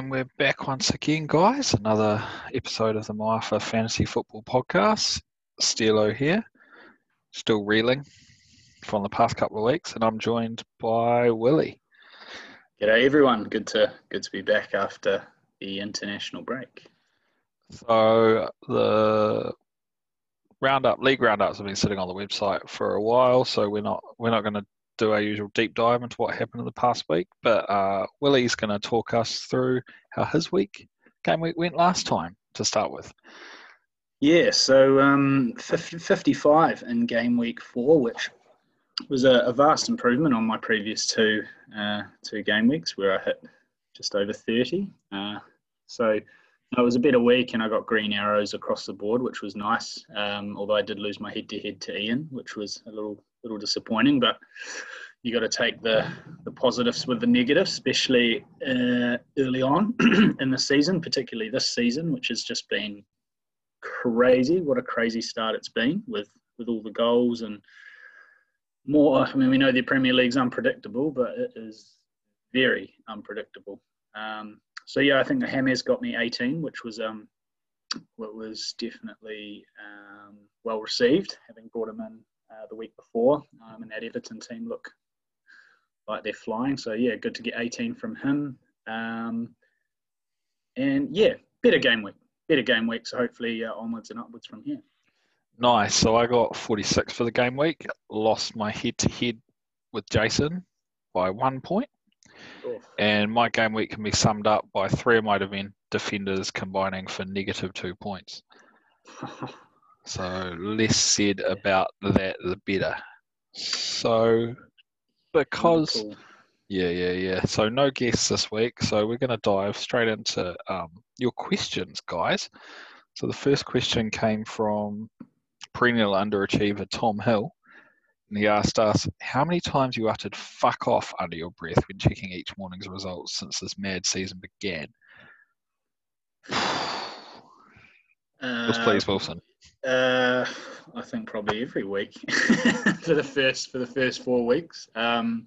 And we're back once again, guys. Another episode of the Moafa Fantasy Football Podcast. Steelo here, still reeling from the past couple of weeks, and I'm joined by Willie. G'day everyone. Good to good to be back after the international break. So the roundup, league roundups have been sitting on the website for a while, so we're not we're not going to do our usual deep dive into what happened in the past week. But uh, Willie's going to talk us through how his week game week went last time to start with. Yeah, so um, 55 in game week four, which was a, a vast improvement on my previous two uh, two game weeks where I hit just over 30. Uh, so it was a better week, and I got green arrows across the board, which was nice. Um, although I did lose my head to head to Ian, which was a little little disappointing. But you got to take the the positives with the negatives, especially uh, early on in the season, particularly this season, which has just been crazy. What a crazy start it's been with with all the goals and more. I mean, we know the Premier League's unpredictable, but it is very unpredictable. Um, so yeah, I think the Hammers got me 18, which was um, what was definitely um, well received, having brought him in uh, the week before, um, and that Everton team look like they're flying. So yeah, good to get 18 from him. Um, and yeah, better game week, better game week. So hopefully uh, onwards and upwards from here. Nice. So I got 46 for the game week. Lost my head to head with Jason by one point. And my game week can be summed up by three of my defenders combining for negative two points. so less said about that, the better. So because cool. yeah, yeah, yeah. So no guests this week. So we're going to dive straight into um, your questions, guys. So the first question came from perennial underachiever Tom Hill. And he asked us how many times you uttered fuck off under your breath when checking each morning's results since this mad season began. Uh, please, Wilson. Uh, I think probably every week for the first for the first four weeks. Um,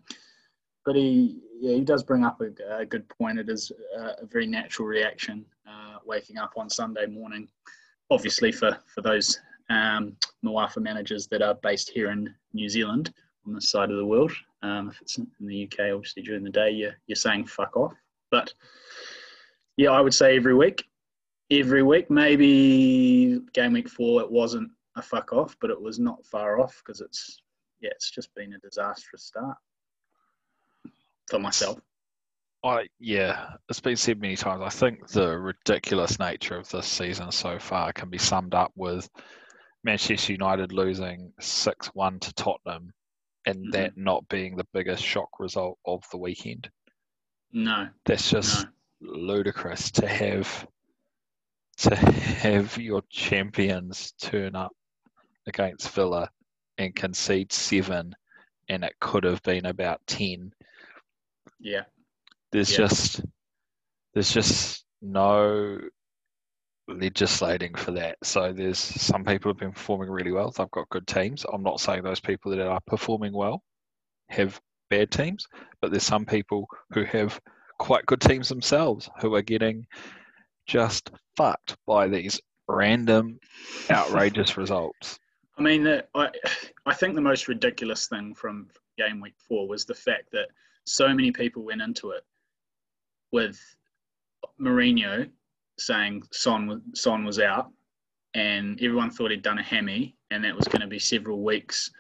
but he yeah he does bring up a, a good point. It is a, a very natural reaction uh, waking up on Sunday morning. Obviously, for for those um, Moafa managers that are based here in New Zealand on this side of the world. Um, if it's in the UK, obviously during the day you're you're saying fuck off. But yeah, I would say every week every week. Maybe game week four, it wasn't a fuck off, but it was not far off because it's yeah, it's just been a disastrous start for myself. I yeah, it's been said many times. I think the ridiculous nature of this season so far can be summed up with Manchester United losing six one to Tottenham, and mm-hmm. that not being the biggest shock result of the weekend. No, that's just no. ludicrous to have to have your champions turn up against Villa and concede seven, and it could have been about ten. Yeah, there's yeah. just there's just no legislating for that. So there's some people have been performing really well. They've got good teams. I'm not saying those people that are performing well have bad teams, but there's some people who have quite good teams themselves who are getting just fucked by these random, outrageous results. I mean, the, I, I think the most ridiculous thing from game week four was the fact that so many people went into it with Mourinho saying Son, Son was out, and everyone thought he'd done a hammy, and that was going to be several weeks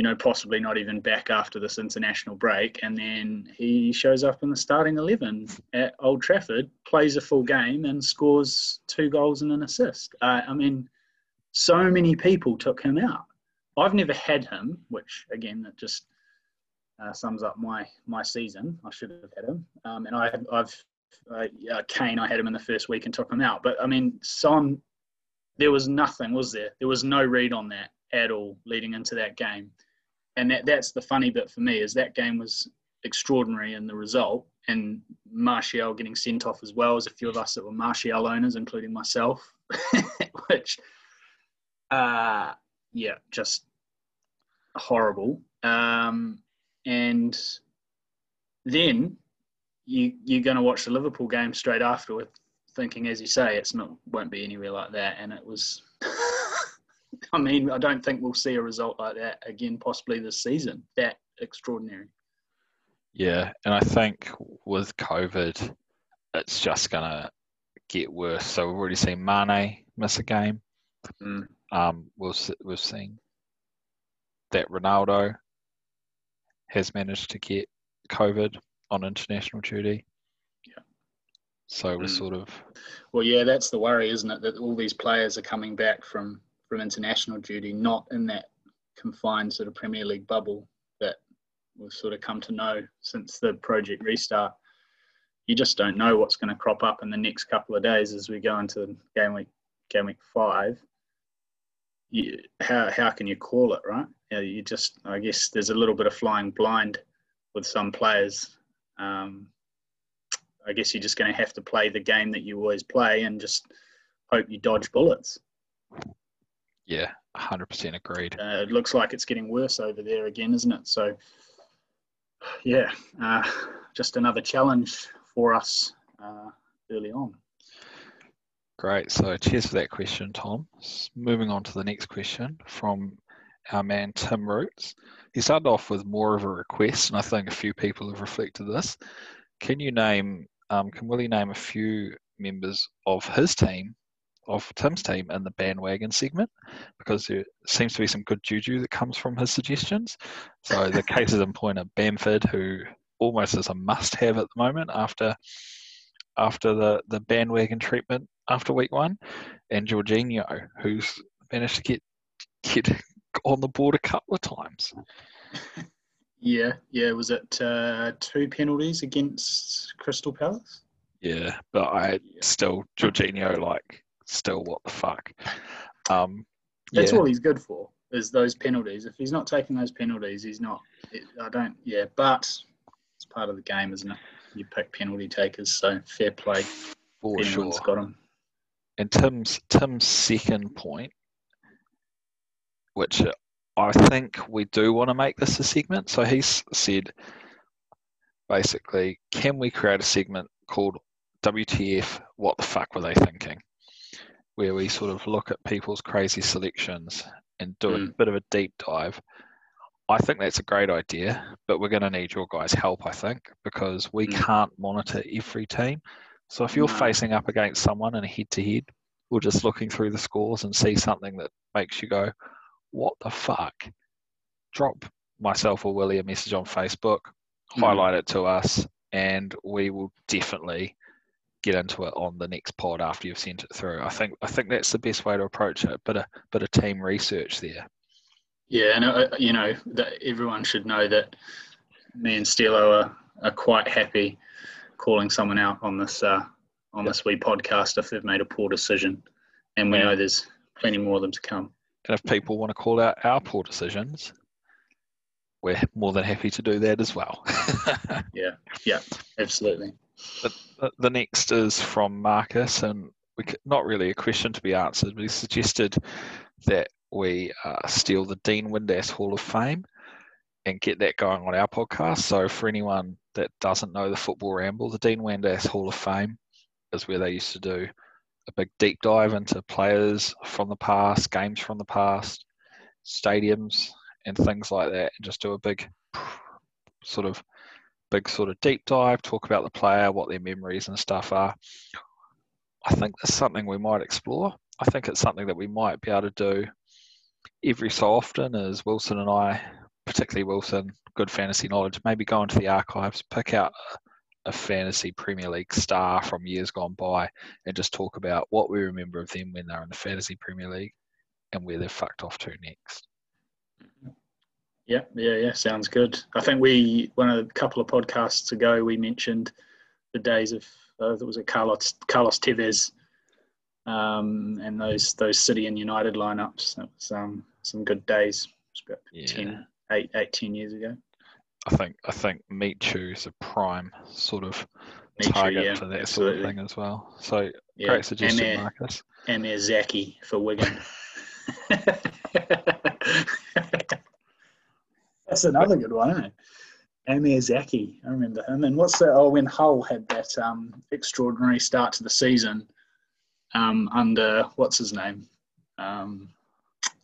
you know, possibly not even back after this international break. And then he shows up in the starting 11 at Old Trafford, plays a full game, and scores two goals and an assist. Uh, I mean, so many people took him out. I've never had him, which again, that just uh, sums up my my season. I should have had him, um, and I, I've uh, Kane. I had him in the first week and took him out. But I mean, Son, there was nothing, was there? There was no read on that at all leading into that game and that, that's the funny bit for me is that game was extraordinary in the result and Martial getting sent off as well as a few of us that were Martial owners, including myself, which, uh, yeah, just horrible. Um, and then you you're going to watch the Liverpool game straight afterward, thinking, as you say, it's not won't be anywhere like that, and it was. I mean, I don't think we'll see a result like that again, possibly this season. That extraordinary. Yeah, and I think with COVID, it's just gonna get worse. So we've already seen Mane miss a game. Mm. Um, we've we've seen that Ronaldo has managed to get COVID on international duty. Yeah. So we're Mm. sort of Well, yeah, that's the worry, isn't it? That all these players are coming back from from international duty, not in that confined sort of Premier League bubble that we've sort of come to know since the project restart. You just don't know what's going to crop up in the next couple of days as we go into game week game week five. You, how how can you call it, right? Yeah, you just I guess there's a little bit of flying blind with some players. Um, I guess you're just going to have to play the game that you always play and just hope you dodge bullets. Yeah, hundred percent agreed. Uh, it looks like it's getting worse over there again, isn't it? So, yeah, uh, just another challenge for us uh, early on. Great. So cheers for that question, Tom. Moving on to the next question from our man Tim Roots. He started off with more of a request, and I think a few people have reflected this. Can you name, um, can Willie name a few members of his team, of Tim's team in the bandwagon segment? Because there seems to be some good juju that comes from his suggestions. So the cases in point are Bamford, who almost is a must-have at the moment after after the, the bandwagon treatment after week one, and Jorginho, who's managed to get get on the board a couple of times. Yeah, yeah. Was it uh, two penalties against Crystal Palace? Yeah, but I Yeah. still Jorginho like still what the fuck. Um, That's yeah, all he's good for is those penalties. If he's not taking those penalties, he's not. I don't. Yeah, but it's part of the game, isn't it? You pick penalty takers, so fair play. for if sure. anyone's got them. And Tim's Tim's second point, which I think we do want to make this a segment. So he's said basically, can we create a segment called WTF? What the fuck were they thinking? Where we sort of look at people's crazy selections and do a Mm. bit of a deep dive. I think that's a great idea, but we're going to need your guys' help, I think, because we Mm. can't monitor every team. So if you're No. facing up against someone in a head to head, we're just looking through the scores and see something that makes you go, what the fuck? Drop myself or Willie a message on Facebook, Mhm. highlight it to us, and we will definitely get into it on the next pod after you've sent it through. I think I think that's the best way to approach it. Bit a bit of team research there. Yeah, and uh, you know that everyone should know that me and Stilo are, are quite happy calling someone out on this uh, on Yep. this wee podcast if they've made a poor decision, and we Yeah. know there's plenty more of them to come. And if people want to call out our poor decisions, we're more than happy to do that as well. Yeah, yeah, absolutely. The- the next is from Marcus, and we not really a question to be answered, but he suggested that we uh, steal the Dean Windass Hall of Fame and get that going on our podcast. So, for anyone that doesn't know the Football Ramble, the Dean Windass Hall of Fame is where they used to do a big deep dive into players from the past, games from the past, stadiums, and things like that, and just do a big sort of big sort of deep dive, talk about the player, what their memories and stuff are. I think that's something we might explore. I think it's something that we might be able to do every so often as Wilson and I, particularly Wilson, good fantasy knowledge, maybe go into the archives, pick out a, fantasy Premier League star from years gone by and just talk about what we remember of them when they're in the fantasy Premier League and where they're fucked off to next. Yeah, yeah, yeah. Sounds good. I think we one of a couple of podcasts ago we mentioned the days of uh, there was a Carlos Carlos Tevez um, and those those City and United lineups. That was um, some good days. It about Yeah. 10, eight, eight, 10 years ago. I think I think Chew is a prime sort of Michu, target yeah, for that absolutely. sort of thing as well. So Yeah. great suggestion, Amir, Marcus. Amir Zaki for Wigan. That's another good one, isn't it? Amir Zaki, I remember him. And what's that? Oh, when Hull had that um, extraordinary start to the season um, under what's his name? Um,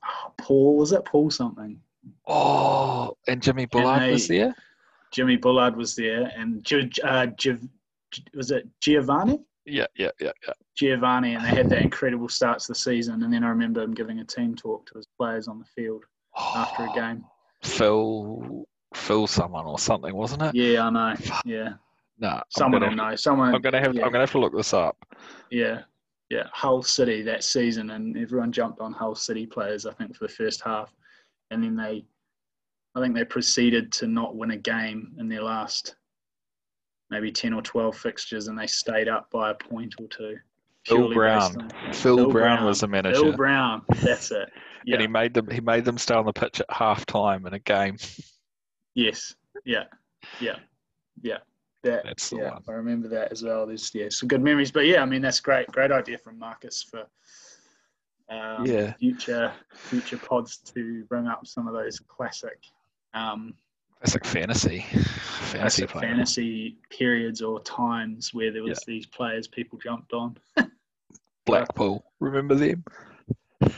oh, Paul was it Paul something? Oh, and Jimmy Bullard and they, was there. Jimmy Bullard was there, and uh, was it Geovanni? Yeah, yeah, yeah, yeah. Geovanni, and they had that incredible start to the season. And then I remember him giving a team talk to his players on the field after a game. Phil, Phil, someone or something, wasn't it? Yeah, I know. Yeah. No, someone will know. Someone. I'm gonna have. Yeah. I'm gonna have to look this up. Yeah, yeah. Hull City that season, and everyone jumped on Hull City players. I think for the first half, and then they, I think they proceeded to not win a game in their last maybe 10 or 12 fixtures and they stayed up by a point or two. Phil Brown. Phil, Phil Brown, was the manager. Phil Brown, that's it. Yeah. and he made them he made them stay on the pitch at half time in a game. Yes. Yeah. Yeah. Yeah. That, that's the yeah, one. I remember that as well. There's yeah, some good memories. But yeah, I mean that's great. Great idea from Marcus for um, yeah. future future pods to bring up some of those classic um, classic fantasy fantasy classic fantasy periods or times where there was yeah. these players people jumped on. Blackpool, remember them?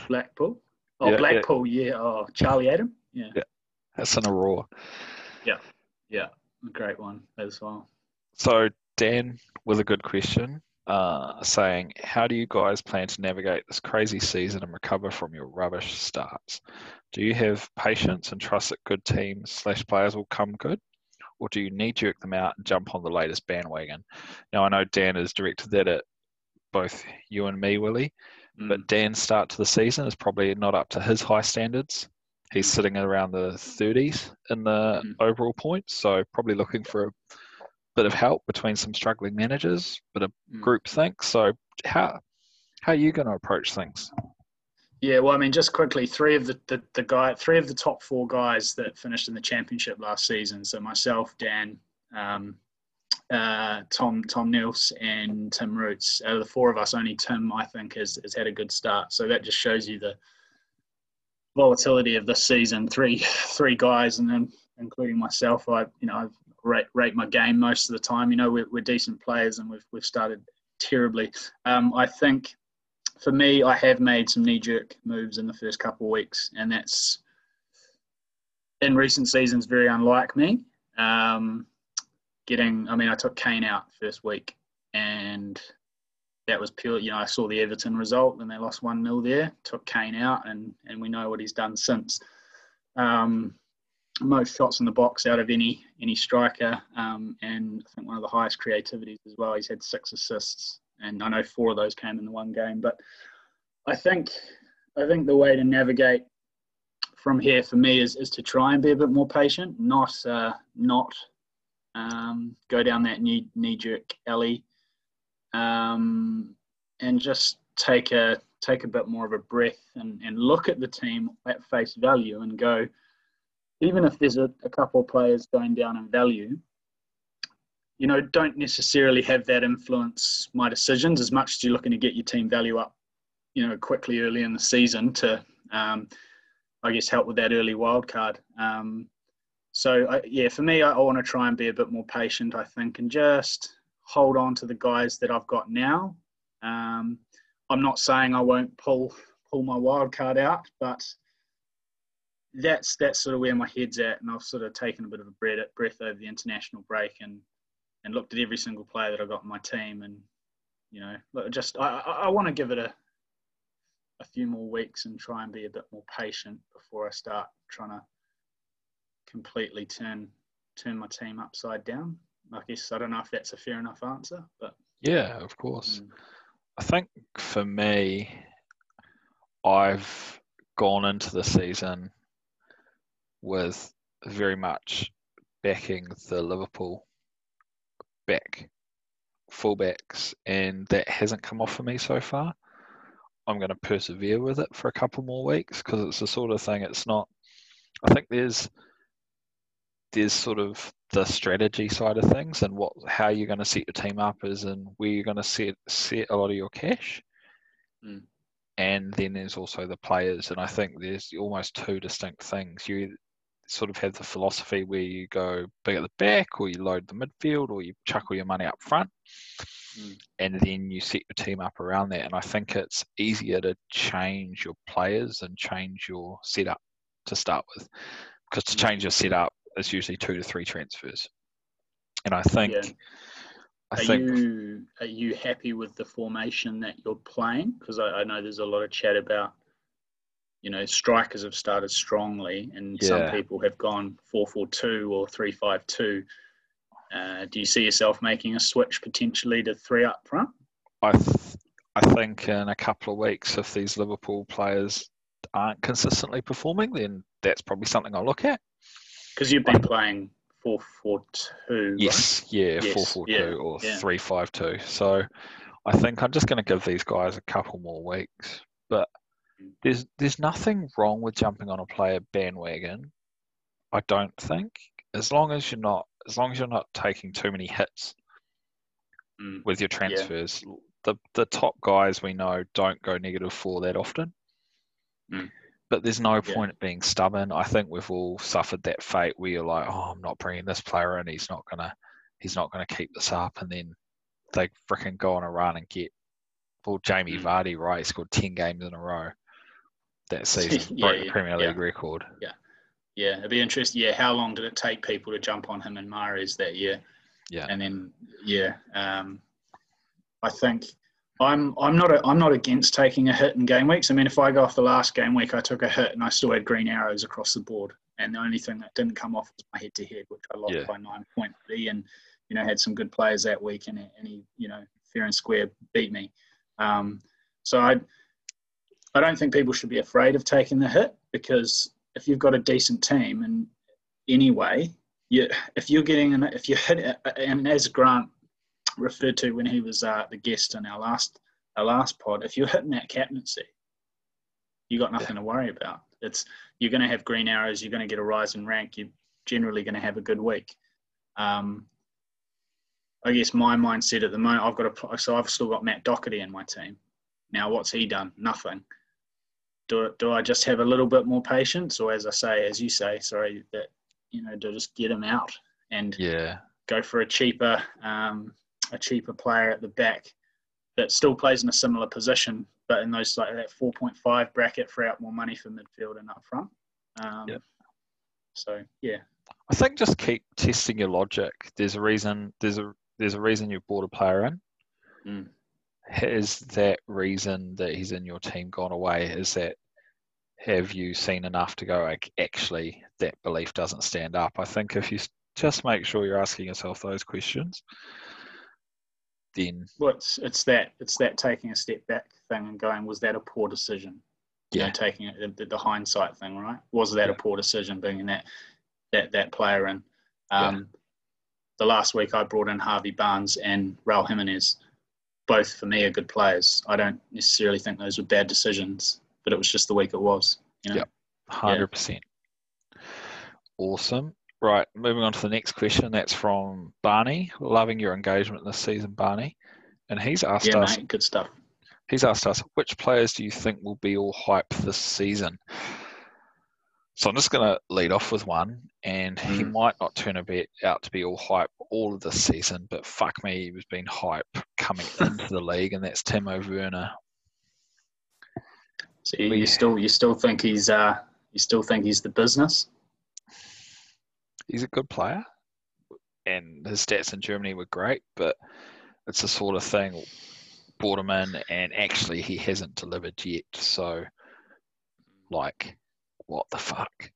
Blackpool. Oh, yeah, Blackpool, yeah. yeah. Oh, Charlie Adam. Yeah. Yeah. That's an Aurora. Yeah. Yeah. A great one as well. So Dan with a good question, uh, saying, "How do you guys plan to navigate this crazy season and recover from your rubbish starts? Do you have patience and trust that good teams slash players will come good, or do you knee jerk them out and jump on the latest bandwagon?" Now I know Dan has directed that at both you and me, Willie, mm. but Dan's start to the season is probably not up to his high standards. He's mm. sitting around the 30s in the mm. overall points, so probably looking for a bit of help between some struggling managers, bit of mm. group think. So how how are you going to approach things? Yeah, well, I mean, just quickly, three of the, the, the guy, three of the top four guys that finished in the championship last season. So myself, Dan, um, uh, Tom Tom Nils, and Tim Roots. Out of the four of us, only Tim, I think, has, has had a good start. So that just shows you the volatility of this season. Three three guys, and then including myself, I you know I've rate, rate my game most of the time. You know, we're, we're decent players and we've, we've started terribly. Um, I think for me, I have made some knee jerk moves in the first couple of weeks, and that's in recent seasons very unlike me. Um, getting, I mean, I took Kane out first week, and that was pure. You know, I saw the Everton result, and they lost one 0 there. Took Kane out, and and we know what he's done since. Um, most shots in the box out of any any striker, um, and I think one of the highest creativities as well. He's had six assists, and I know four of those came in the one game. But I think I think the way to navigate from here for me is, is to try and be a bit more patient, not uh, not um, go down that knee knee jerk alley, um, and just take a take a bit more of a breath and, and look at the team at face value and go even if there's a, a couple of players going down in value, you know, don't necessarily have that influence my decisions as much as you're looking to get your team value up, you know, quickly early in the season to, um, I guess, help with that early wild card. Um, so, I, yeah, for me, I, I want to try and be a bit more patient, I think, and just hold on to the guys that I've got now. Um, I'm not saying I won't pull pull my wild card out, but that's that's sort of where my head's at, and I've sort of taken a bit of a breath, breath over the international break and and looked at every single player that I got in my team, and you know, just I, I, I want to give it a a few more weeks and try and be a bit more patient before I start trying to completely turn turn my team upside down. I guess I don't know if that's a fair enough answer, but yeah, of course. Mm. I think for me, I've gone into the season with very much backing the Liverpool back fullbacks, and that hasn't come off for me so far. I'm going to persevere with it for a couple more weeks because it's the sort of thing. It's not. I think there's there's sort of the strategy side of things and what how you're going to set your team up is and where you're going to set set a lot of your cash. Mm. And then there's also the players, and I think there's almost two distinct things. You sort of have the philosophy where you go big at the back, or you load the midfield, or you chuck all your money up front, mm. and then you set your team up around that. And I think it's easier to change your players and change your setup to start with, because to change your setup is usually two to three transfers. And I think. Yeah. I are think, you are you happy with the formation that you're playing? Because I, I know there's a lot of chat about you know, strikers have started strongly, and yeah. some people have gone four four two or three five two. Uh, do you see yourself making a switch potentially to three up front? I th- I think in a couple of weeks, if these Liverpool players aren't consistently performing, then that's probably something I'll look at. Because you've been playing four four two. Yes, right? yeah, yes, four four yeah, two or yeah. three five two. So I think I'm just going to give these guys a couple more weeks. But there's there's nothing wrong with jumping on a player bandwagon. I don't think, as long as you're not as long as you're not taking too many hits mm. with your transfers. Yeah. The the top guys we know don't go negative four that often. Mm. But there's no point yeah. being stubborn. I think we've all suffered that fate where you're like, oh, I'm not bringing this player in. He's not gonna, he's not gonna keep this up, and then they freaking go on a run and get. Well, Jamie mm. Vardy, right? He scored ten games in a row that season, yeah, broke yeah, the Premier League record. Yeah, yeah, it'd be interesting. Yeah, how long did it take people to jump on him and Mahrez that year? Yeah, and then yeah, um, I think I'm I'm not a, I'm not against taking a hit in game weeks. I mean, if I go off the last game week, I took a hit and I still had green arrows across the board, and the only thing that didn't come off was my head to head, which I lost yeah. by nine point three, and you know had some good players that week, and, and he you know fair and square beat me. Um, so I I don't think people should be afraid of taking the hit because if you've got a decent team and anyway, you, if you're getting an, if you hit and as Grant referred to when he was uh, the guest in our last our last pod, if you're hitting that captaincy, you got nothing yeah. to worry about. It's you're going to have green arrows. You're going to get a rise in rank. You're generally going to have a good week. Um, I guess my mindset at the moment, I've got a so I've still got Matt Doherty in my team. Now, what's he done? Nothing do, do I just have a little bit more patience, or as I say, as you say, sorry, that you know, to just get him out and yeah, go for a cheaper, um, a cheaper player at the back that still plays in a similar position, but in those like that 4.5 bracket, free up more money for midfield and up front. Um, yep. So yeah, I think just keep testing your logic. There's a reason. There's a there's a reason you bought a player in. Mm has that reason that he's in your team gone away? Is that have you seen enough to go like actually that belief doesn't stand up? I think if you just make sure you're asking yourself those questions, then well, it's it's that it's that taking a step back thing and going, was that a poor decision? Yeah, you know, taking it, the, the, hindsight thing, right? Was that yeah. a poor decision bringing that that that player in? Um, yeah. The last week I brought in Harvey Barnes and Raul Jimenez both for me are good players. I don't necessarily think those were bad decisions, but it was just the week it was. You know? Yep, hundred yeah. percent. Awesome. Right, moving on to the next question. That's from Barney. Loving your engagement this season, Barney. And he's asked yeah, us. Mate, good stuff. He's asked us which players do you think will be all hype this season? So I'm just going to lead off with one, and mm. he might not turn a bit out to be all hype all of this season, but fuck me, he was being hype coming into the league, and that's Timo Werner. So you, you still you still think he's uh you still think he's the business? He's a good player, and his stats in Germany were great, but it's the sort of thing brought him in, and actually he hasn't delivered yet. So, like what the fuck?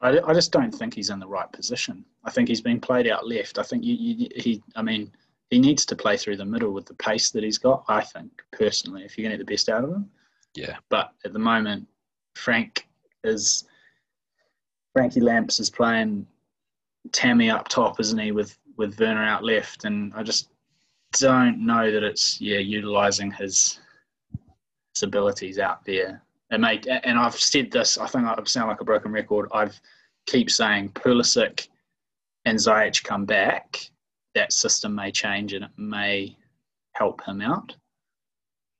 I, I just don't think he's in the right position. I think he's been played out left. I think you, you, he, I mean, he needs to play through the middle with the pace that he's got. I think personally, if you're going to get the best out of him. Yeah. But at the moment, Frank is Frankie Lamps is playing Tammy up top, isn't he, with with Werner out left, and I just don't know that it's yeah utilizing his his abilities out there and mate, and I've said this. I think I sound like a broken record. I've keep saying Pulisic and Ziyech come back. That system may change and it may help him out.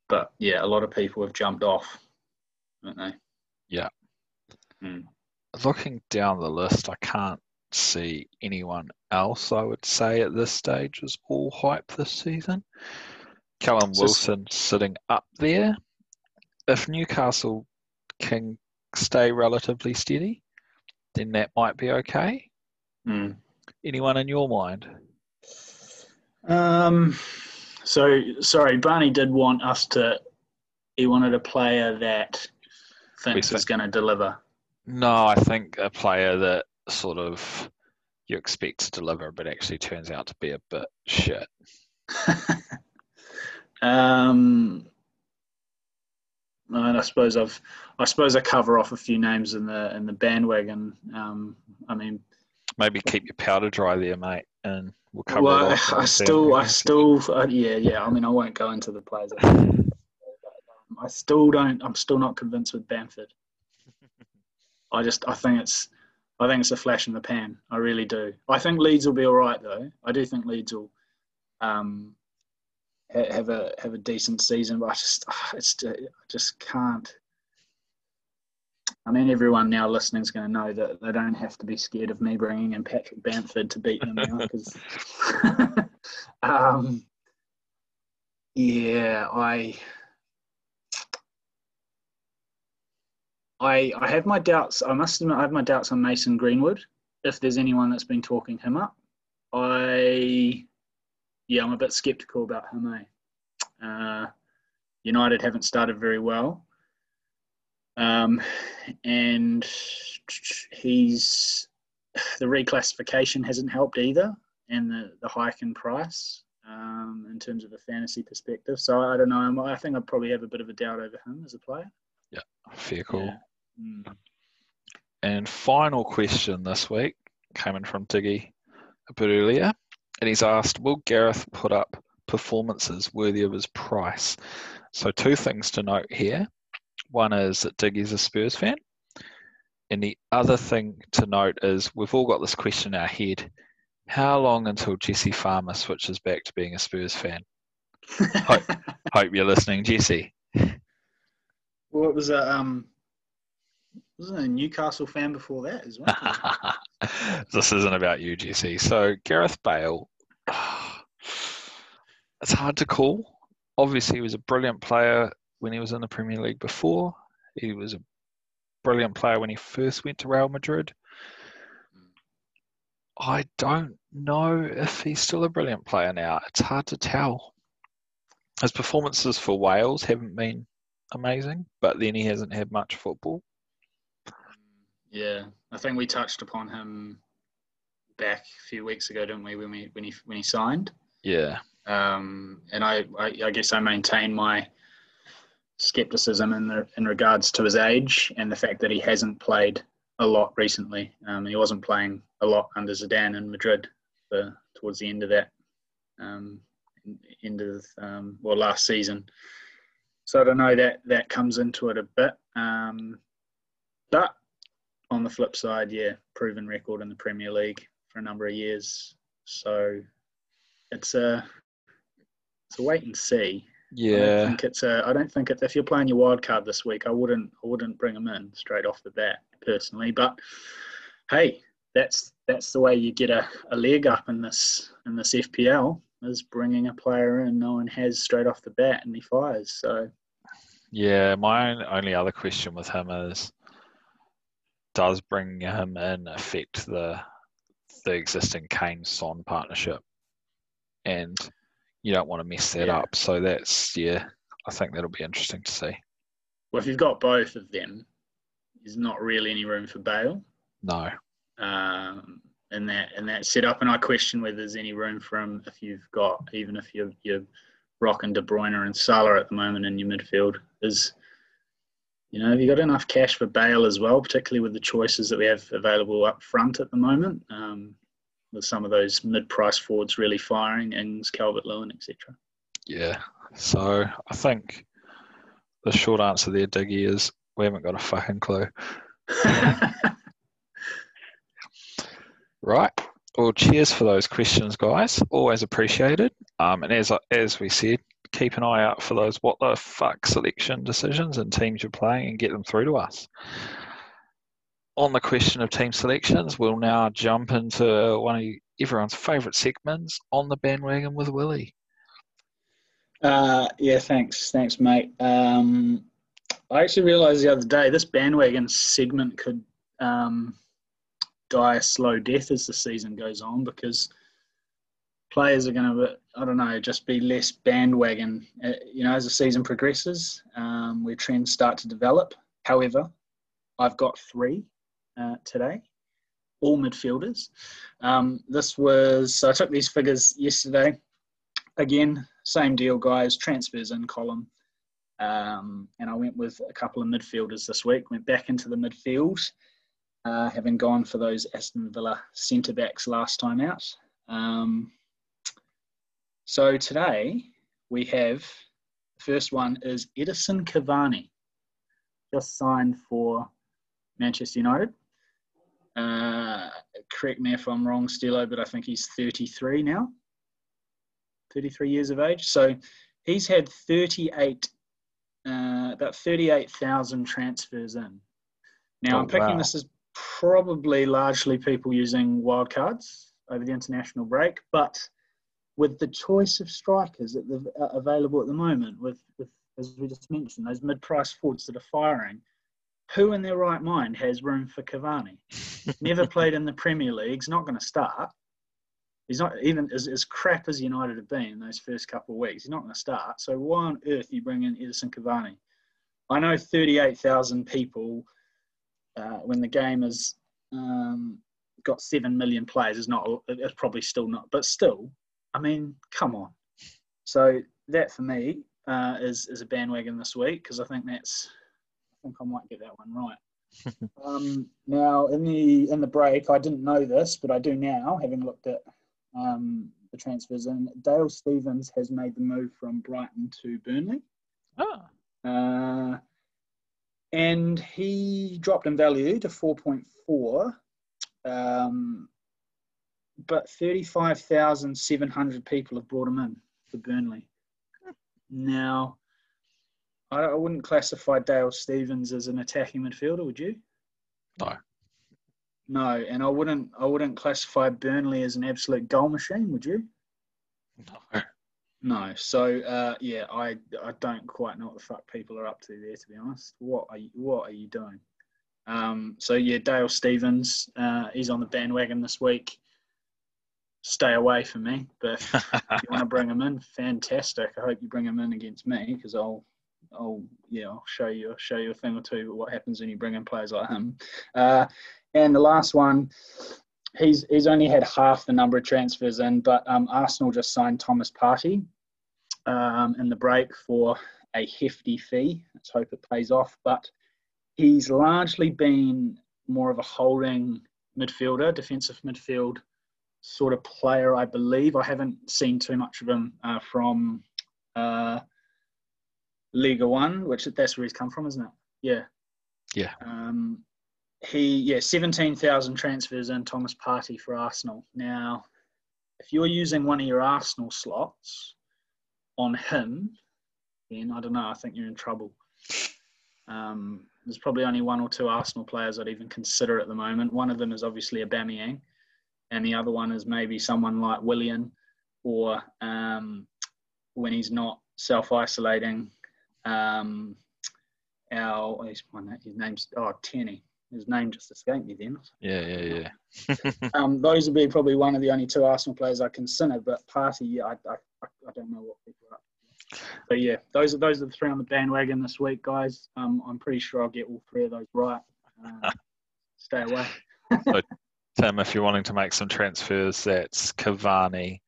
But yeah, a lot of people have jumped off, don't they? Yeah. Mm. looking down the list, I can't see anyone else. I would say at this stage is all hype this season. Callum Wilson sitting up there. If Newcastle can stay relatively steady, then that might be okay. Mm. Anyone in your mind? Um, so sorry, Barney did want us to. He wanted a player that thinks is going to deliver. No, I think a player that sort of you expect to deliver, but actually turns out to be a bit shit. um, and I suppose I've, I suppose I cover off a few names in the in the bandwagon. Um, I mean, maybe keep your powder dry there, mate, and we'll cover. Well, I still, I still, uh, yeah, yeah. I mean, I won't go into the players. I still don't. I'm still not convinced with Bamford. I just, I think it's, I think it's a flash in the pan. I really do. I think Leeds will be all right though. I do think Leeds will um, have a have a decent season, but I just, it's, I just can't. I mean, everyone now listening is going to know that they don't have to be scared of me bringing in Patrick Bamford to beat them now. Because, um, yeah, I, I, I have my doubts. I must admit, I have my doubts on Mason Greenwood. If there's anyone that's been talking him up, I, yeah, I'm a bit skeptical about him. Eh? Uh, United haven't started very well. Um, and he's the reclassification hasn't helped either, and the, the hike in price um, in terms of a fantasy perspective. So I don't know. I think I probably have a bit of a doubt over him as a player. Yeah, fair call. Yeah. Mm. And final question this week came in from Diggy a bit earlier, and he's asked, "Will Gareth put up performances worthy of his price?" So two things to note here. One is that Diggy's a Spurs fan. And the other thing to note is we've all got this question in our head. How long until Jesse Farmer switches back to being a Spurs fan? hope, hope, you're listening, Jesse. Well, it was a um, wasn't a Newcastle fan before that as well. this isn't about you, Jesse. So Gareth Bale, it's hard to call. Obviously, he was a brilliant player when he was in the Premier League before. He was a brilliant player when he first went to Real Madrid. I don't know if he's still a brilliant player now. It's hard to tell. His performances for Wales haven't been amazing, but then he hasn't had much football. Yeah, I think we touched upon him back a few weeks ago, didn't we? When we when he when he signed. Yeah. Um, and I, I, I guess I maintain my skepticism in the, in regards to his age and the fact that he hasn't played a lot recently. Um, he wasn't playing a lot under Zidane in Madrid for, towards the end of that um, end of um, well last season. So I don't know that that comes into it a bit. Um, but on the flip side, yeah, proven record in the Premier League for a number of years. So it's a it's a wait and see. Yeah, I don't think it's a. I don't think it's. If you're playing your wild card this week, I wouldn't. I wouldn't bring him in straight off the bat personally. But hey, that's that's the way you get a, a leg up in this in this FPL is bringing a player in no one has straight off the bat and he fires. So yeah, my only other question with him is does bring him in affect the the existing Kane Son partnership? And you don't want to mess that yeah. up. So that's yeah, I think that'll be interesting to see. Well, if you've got both of them, there's not really any room for Bale. No. Um, in that in that setup, and I question whether there's any room for him if you've got even if you're you're rocking De Bruyne and Salah at the moment in your midfield. Is you know, have you got enough cash for Bale as well, particularly with the choices that we have available up front at the moment? Um, with some of those mid-price forwards really firing, Ings, Calvert-Lewin, etc. Yeah. So I think the short answer there, Diggy, is we haven't got a fucking clue. right. Well, cheers for those questions, guys. Always appreciated. Um, and as as we said, keep an eye out for those what the fuck selection decisions and teams you're playing and get them through to us. on the question of team selections, we'll now jump into one of everyone's favourite segments on the bandwagon with Willie. Uh, yeah, thanks, thanks, mate. Um, I actually realised the other day this bandwagon segment could um, die a slow death as the season goes on because players are going to, I don't know, just be less bandwagon. Uh, you know, as the season progresses, um, where trends start to develop. However, I've got three uh, today, all midfielders. Um, this was so I took these figures yesterday. Again, same deal, guys. Transfers in column, um, and I went with a couple of midfielders this week. Went back into the midfield, uh, having gone for those Aston Villa centre backs last time out. Um, so today we have the first one is Edinson Cavani, just signed for Manchester United. Uh, correct me if I'm wrong, Stilo, but I think he's 33 now, 33 years of age. So he's had 38, uh, about 38,000 transfers in. Now oh, I'm picking wow. this as probably largely people using wildcards over the international break, but with the choice of strikers that are uh, available at the moment, with, with as we just mentioned, those mid-price forwards that are firing, who in their right mind has room for Cavani? Never played in the Premier League, he's not going to start. He's not even as, as crap as United have been in those first couple of weeks. He's not going to start. So why on earth are you bring in Edinson Cavani? I know 38,000 people uh, when the game has um, got seven million players is not. It's probably still not, but still, I mean, come on. So that for me uh, is is a bandwagon this week because I think that's I think I might get that one right. um, now in the in the break, I didn't know this, but I do now, having looked at um, the transfers. And Dale Stephens has made the move from Brighton to Burnley. Oh. Uh, and he dropped in value to 4.4. Um, but 35,700 people have brought him in for Burnley. Now, I, I wouldn't classify Dale Stephens as an attacking midfielder, would you? No. No, and I wouldn't. I wouldn't classify Burnley as an absolute goal machine, would you? No. No. So uh, yeah, I I don't quite know what the fuck people are up to there. To be honest, what are you, what are you doing? Um, so yeah, Dale Stephens, uh, he's on the bandwagon this week stay away from me. But if you want to bring him in, fantastic. I hope you bring him in against me because I'll, I'll, yeah, I'll show you, I'll show you a thing or two. What happens when you bring in players like him? Uh, and the last one, he's he's only had half the number of transfers in, but um, Arsenal just signed Thomas Partey um, in the break for a hefty fee. Let's hope it pays off. But he's largely been more of a holding midfielder, defensive midfield sort of player, I believe. I haven't seen too much of him uh, from uh, Liga One, which that's where he's come from, isn't it? Yeah. Yeah. Um, he yeah, seventeen thousand transfers in Thomas Partey for Arsenal. Now, if you're using one of your Arsenal slots on him, then I don't know. I think you're in trouble. Um, there's probably only one or two Arsenal players I'd even consider at the moment. One of them is obviously Aubameyang and the other one is maybe someone like Willian, or um, when he's not self isolating. Um, our his, his name's oh Tierney. His name just escaped me then. Yeah, yeah, yeah. um, those would be probably one of the only two Arsenal players I consider. But Partey, yeah, I, I, I don't know what people are up to. But yeah, those are those are the three on the bandwagon this week, guys. Um, I'm pretty sure I'll get all three of those right. Uh, stay away. so Tim, if you're wanting to make some transfers, that's Cavani,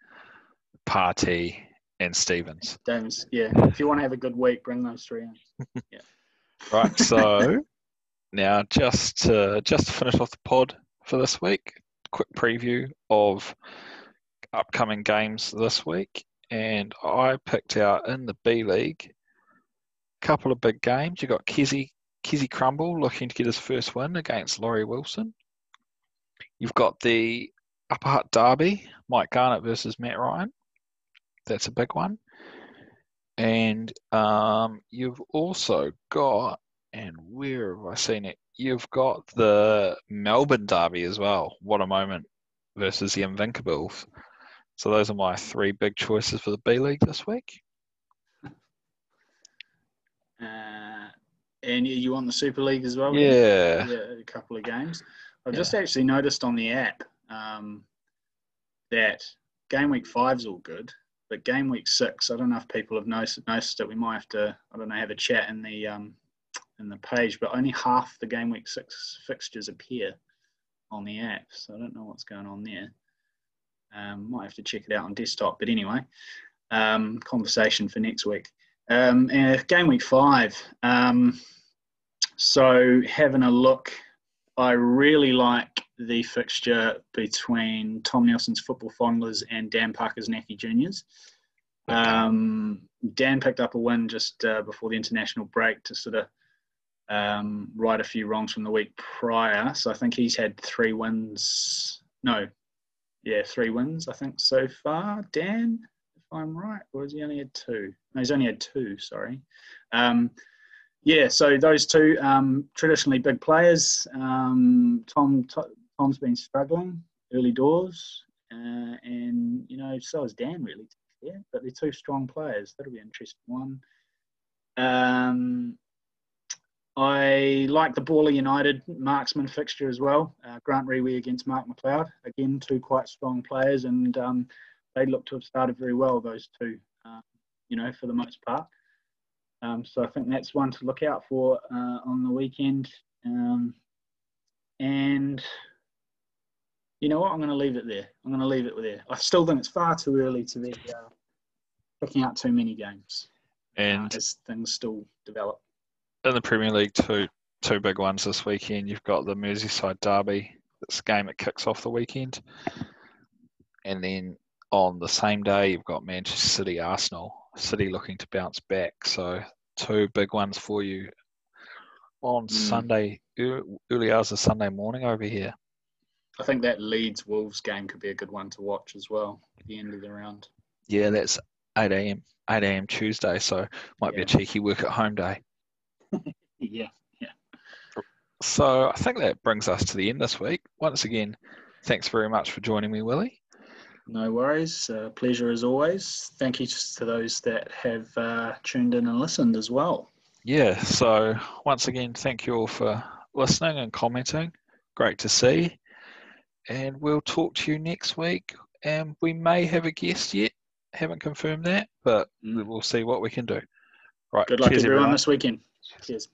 Partey, and Stephens. James, yeah. If you want to have a good week, bring those three in. Yeah. right. So now, just to just to finish off the pod for this week, quick preview of upcoming games this week, and I picked out in the B League a couple of big games. You got Kizzy Kizzy Crumble looking to get his first win against Laurie Wilson. You've got the Upper Hutt Derby, Mike Garnett versus Matt Ryan. That's a big one. And um, you've also got, and where have I seen it? you've got the Melbourne Derby as well. What a moment versus the Invincibles. So those are my three big choices for the B League this week. Uh, and you want the Super League as well? Yeah. yeah a couple of games. I've yeah. just actually noticed on the app um, that game week five is all good, but game week six, I don't know if people have noticed, noticed it. We might have to, I don't know, have a chat in the um, in the page, but only half the game week six fixtures appear on the app. So I don't know what's going on there. Um, might have to check it out on desktop. But anyway, um, conversation for next week. Um, game week five. Um, so having a look, I really like the fixture between Tom Nelson's Football Fondlers and Dan Parker's Naki Juniors. Um, Dan picked up a win just uh, before the international break to sort of um, right a few wrongs from the week prior. So I think he's had three wins. No, yeah, three wins, I think, so far. Dan, if I'm right, or has he only had two? No, he's only had two, sorry. Um, yeah, so those two um, traditionally big players. Um, Tom, Tom's been struggling early doors, uh, and you know, so has Dan really. Yeah, but they're two strong players. That'll be an interesting one. Um, I like the Baller United marksman fixture as well. Uh, Grant Riewey against Mark McLeod. Again, two quite strong players, and um, they look to have started very well, those two, uh, you know, for the most part. Um, so I think that's one to look out for uh, on the weekend. Um, and you know what? I'm going to leave it there. I'm going to leave it there. I still think it's far too early to be uh, picking out too many games. And uh, as things still develop in the Premier League, two two big ones this weekend. You've got the Merseyside Derby. This game it kicks off the weekend, and then on the same day you've got Manchester City Arsenal. City looking to bounce back. So two big ones for you on mm. Sunday, early hours of Sunday morning over here. I think that Leeds Wolves game could be a good one to watch as well at the end of the round. Yeah, that's 8 a.m. 8 a.m. Tuesday, so might yeah. be a cheeky work at home day. yeah, yeah. So I think that brings us to the end this week. Once again, thanks very much for joining me, Willie. No worries. Uh, pleasure as always. Thank you to those that have uh, tuned in and listened as well. Yeah, so once again, thank you all for listening and commenting. Great to see. And we'll talk to you next week. And we may have a guest yet. Haven't confirmed that, but mm. we'll see what we can do. Right. Good luck, everyone, everyone, this weekend. Cheers.